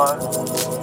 Well,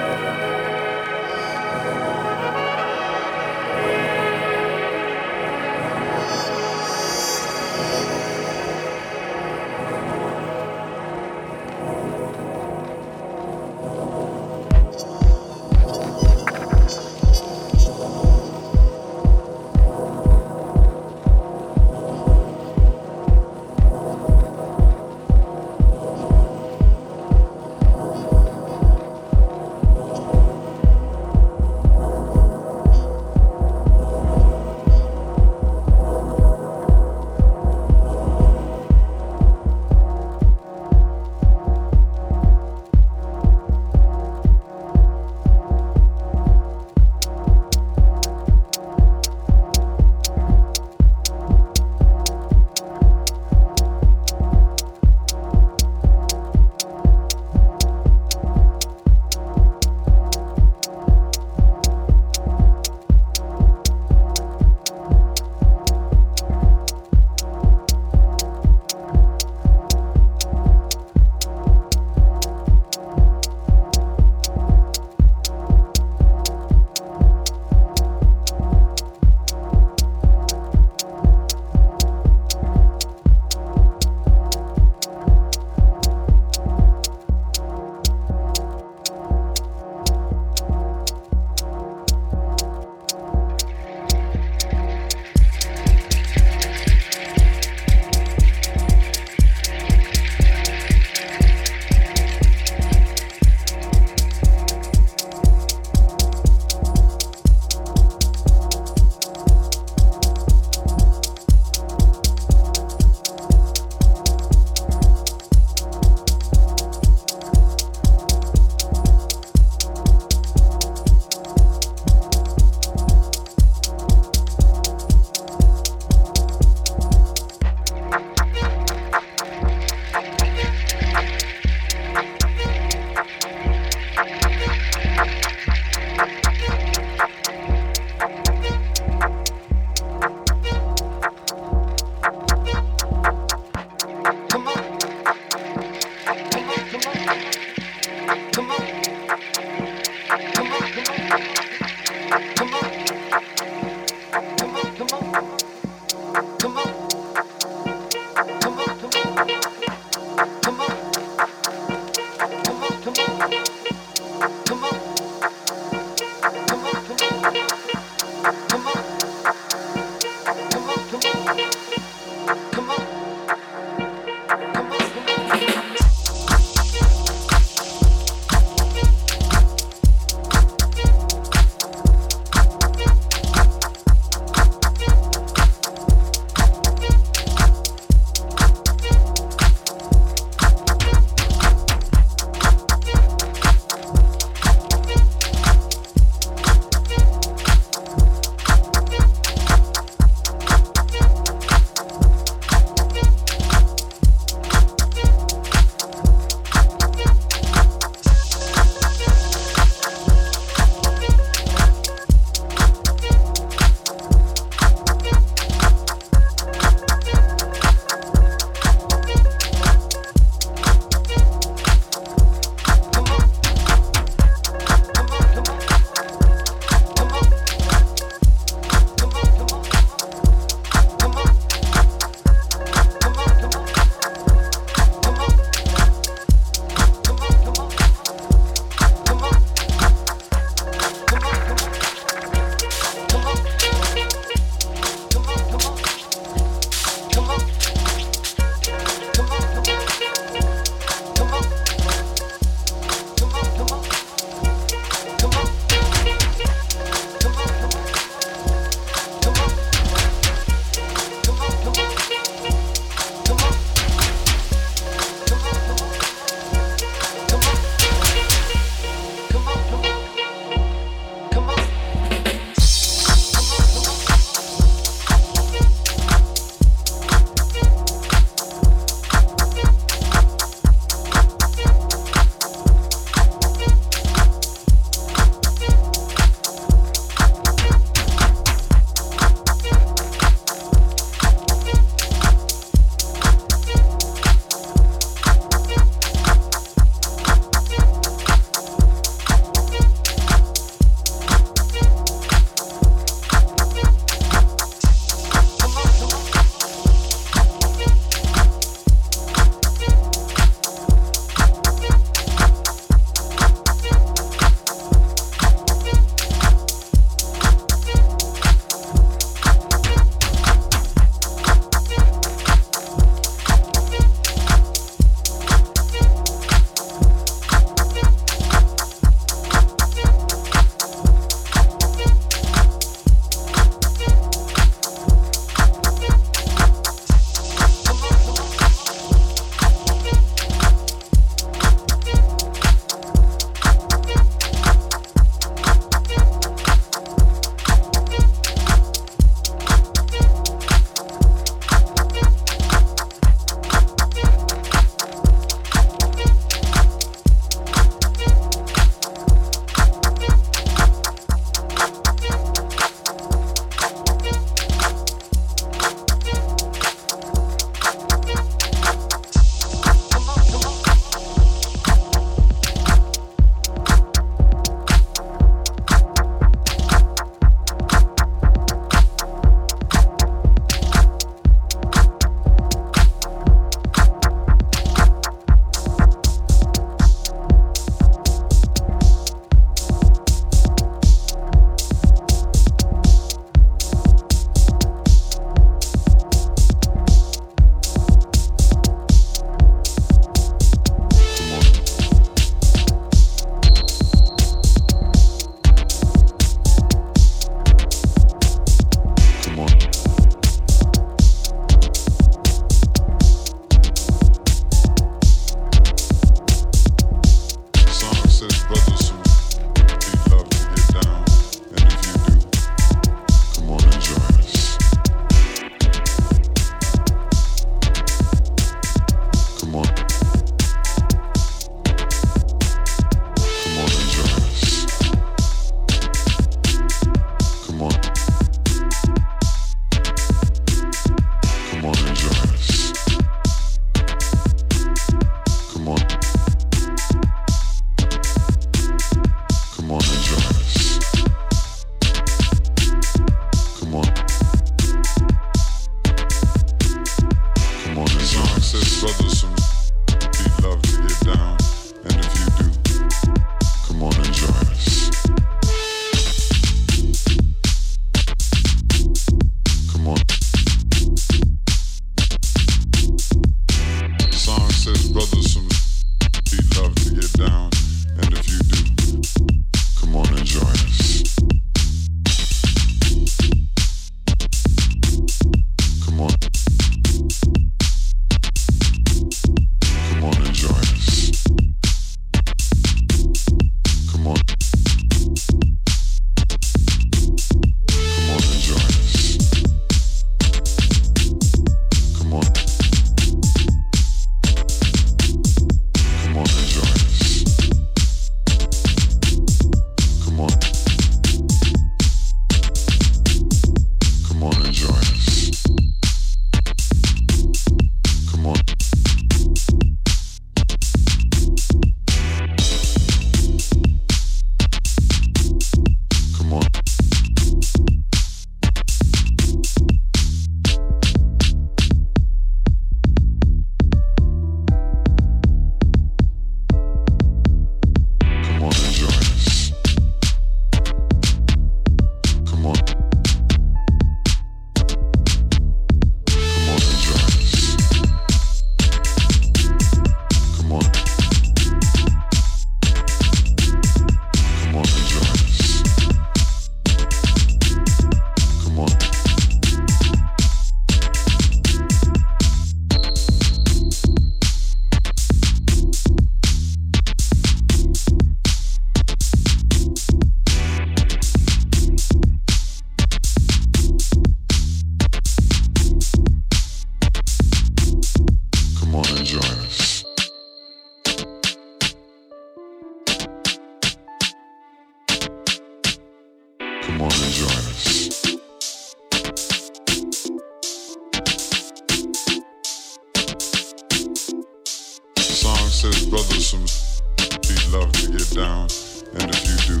love to get down. And if you do,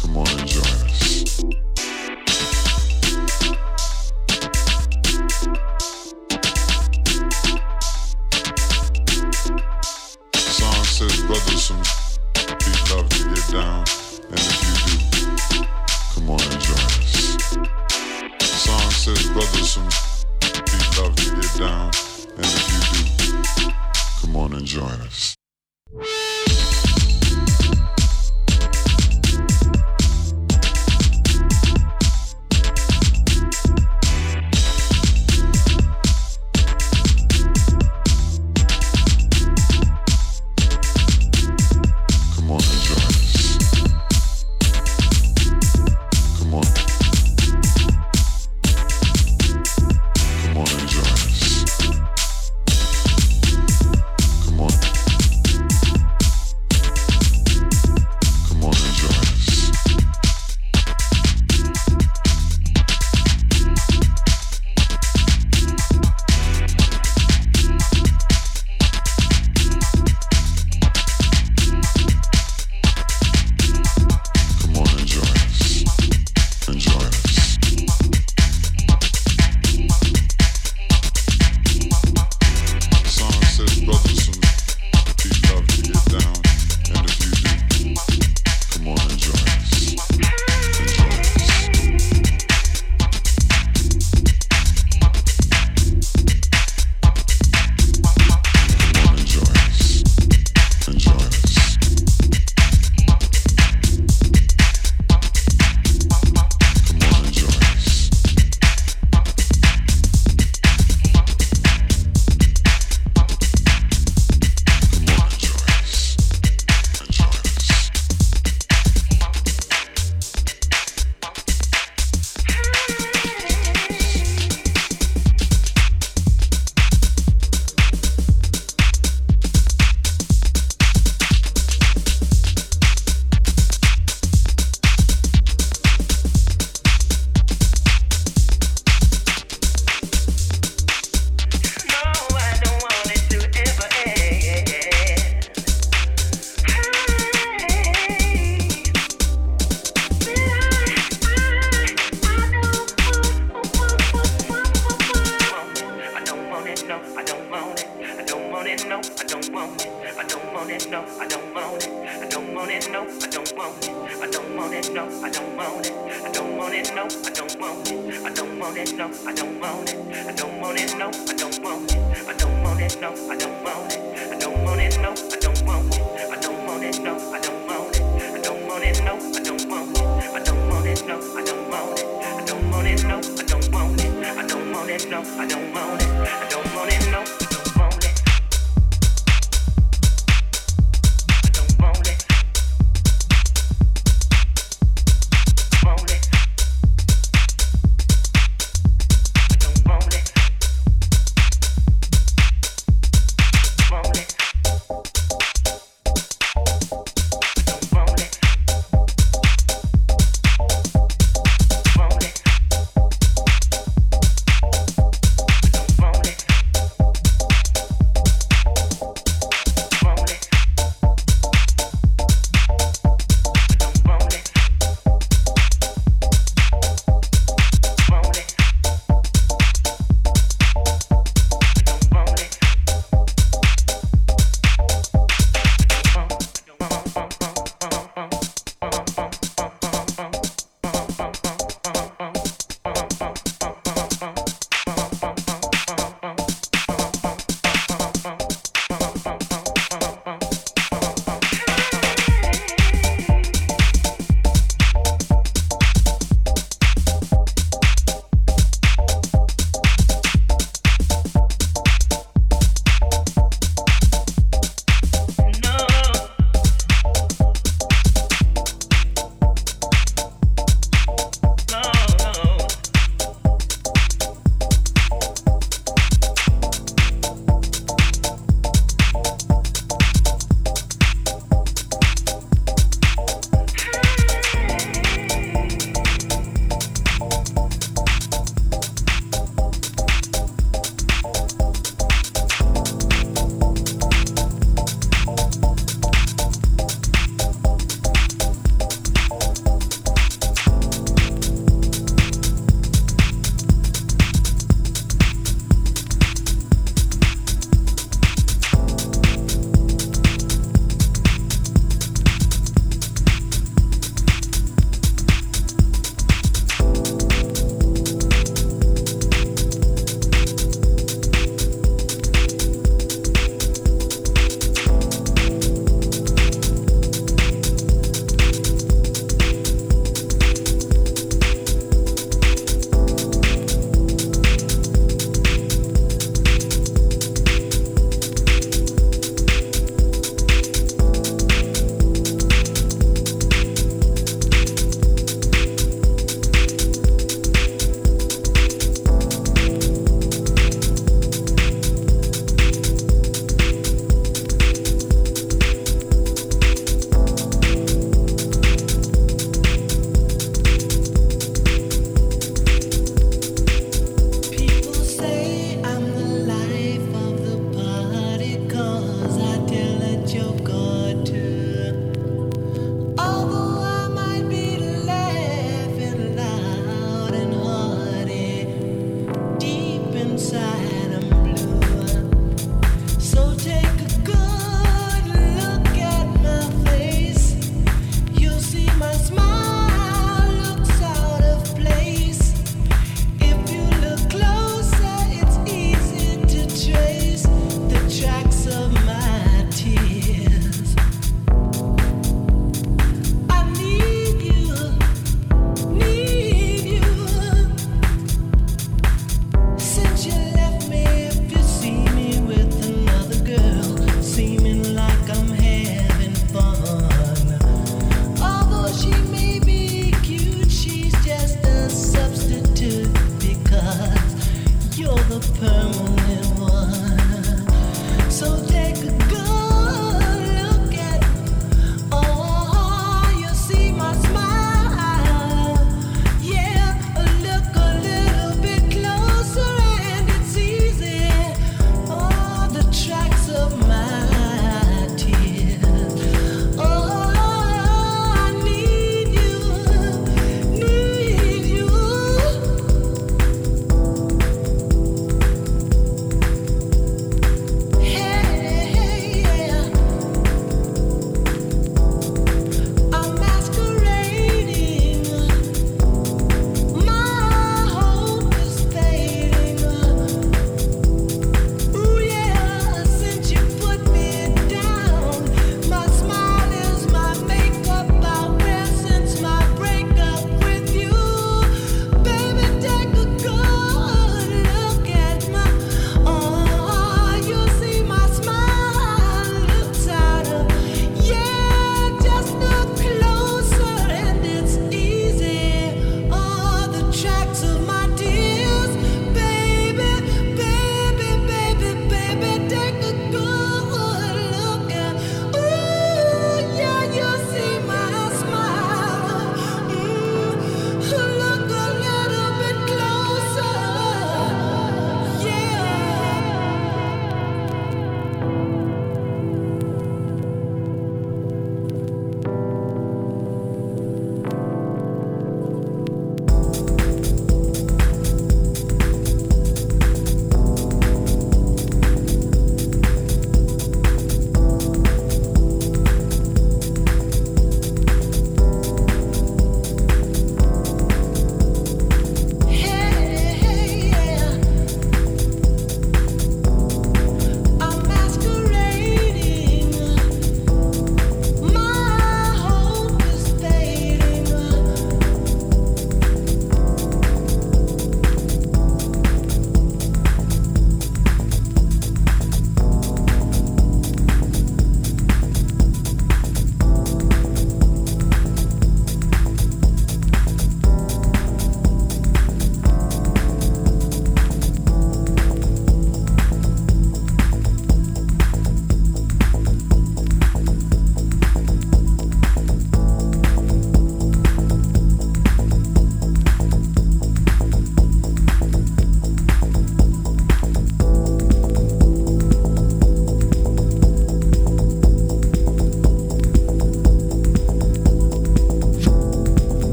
come on and join us. Song says, brothers, love to get down. And if you do, come on and join us. Song says, brothers, love to get down. And if you do, come on and join us.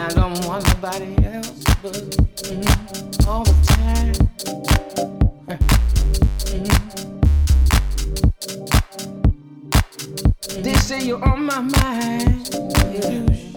I don't want nobody else but all the time. They say you're on my mind. Yeah.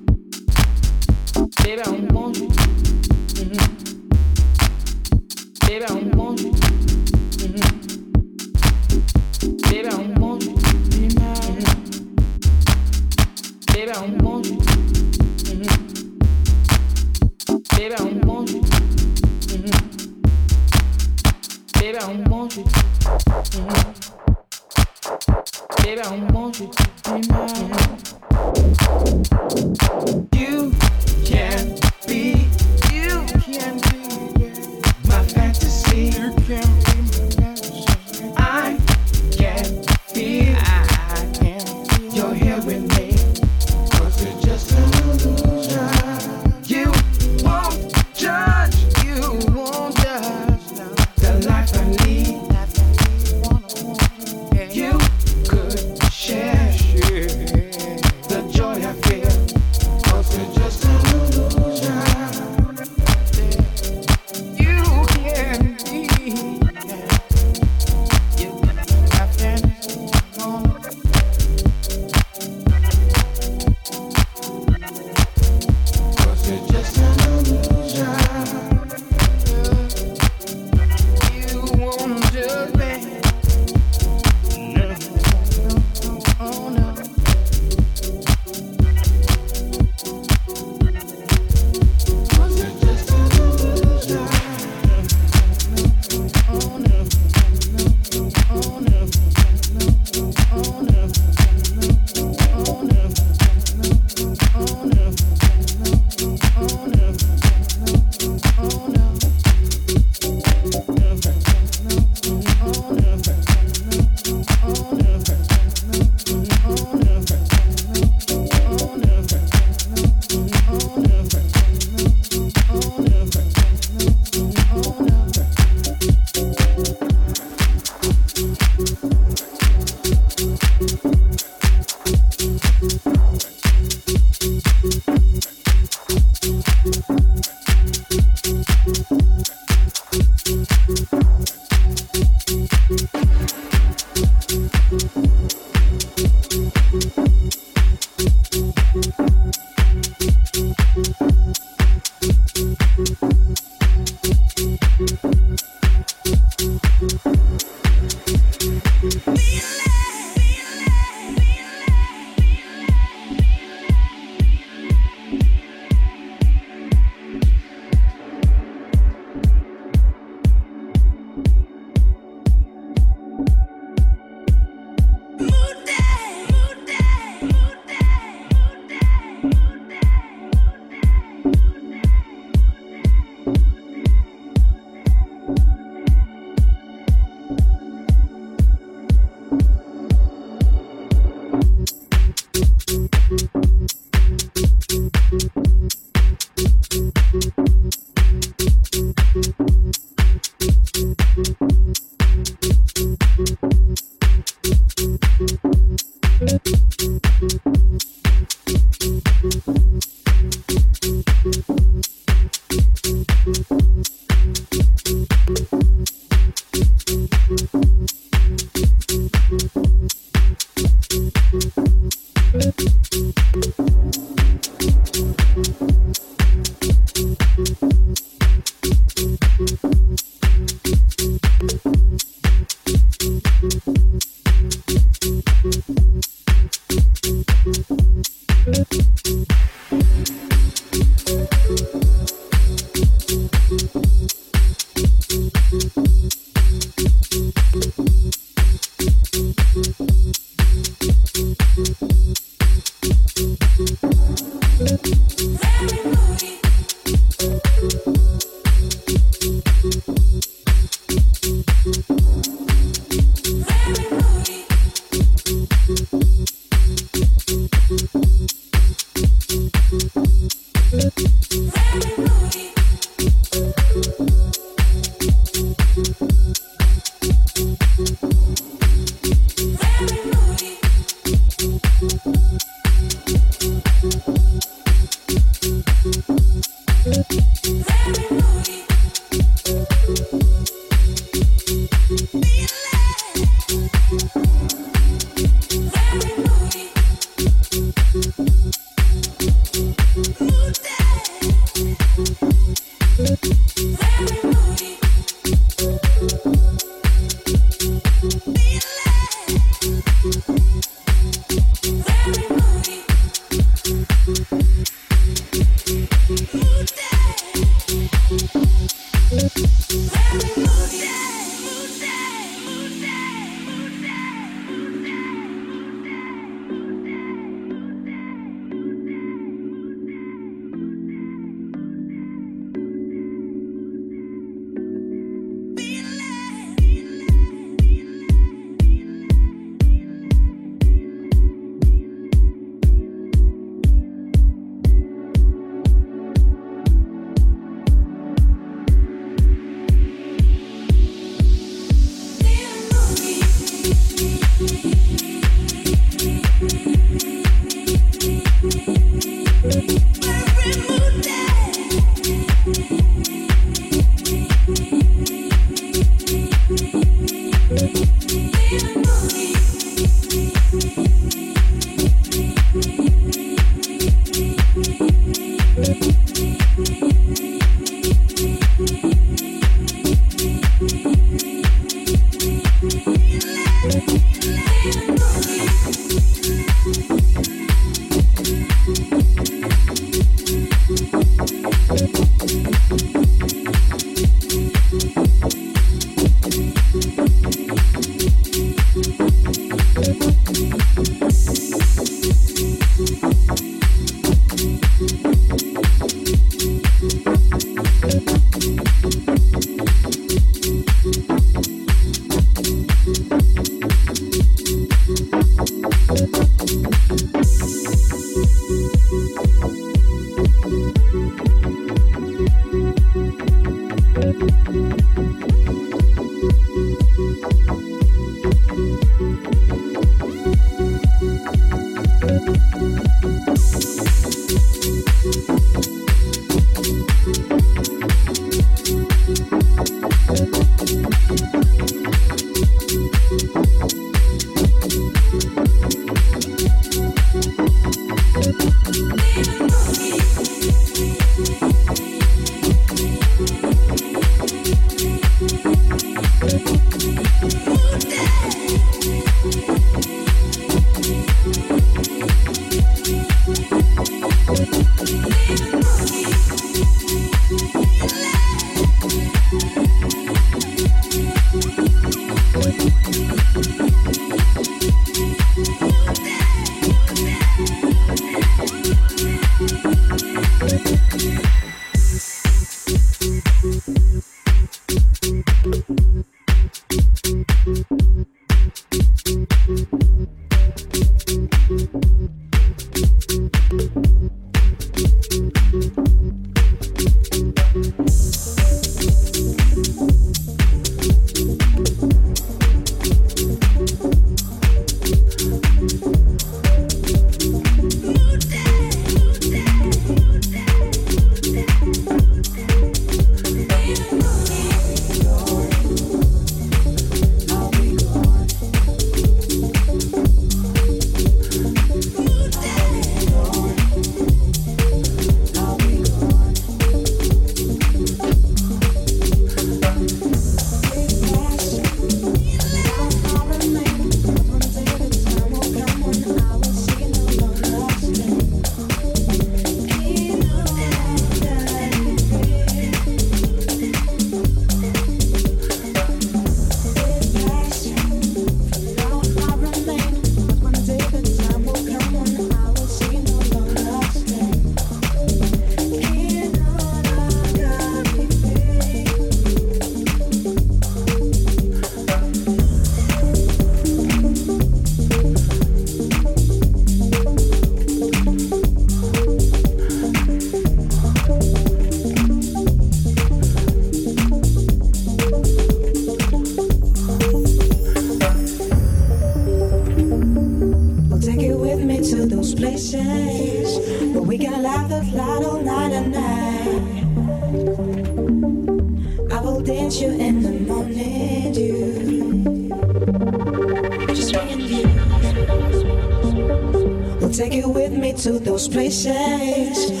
those places.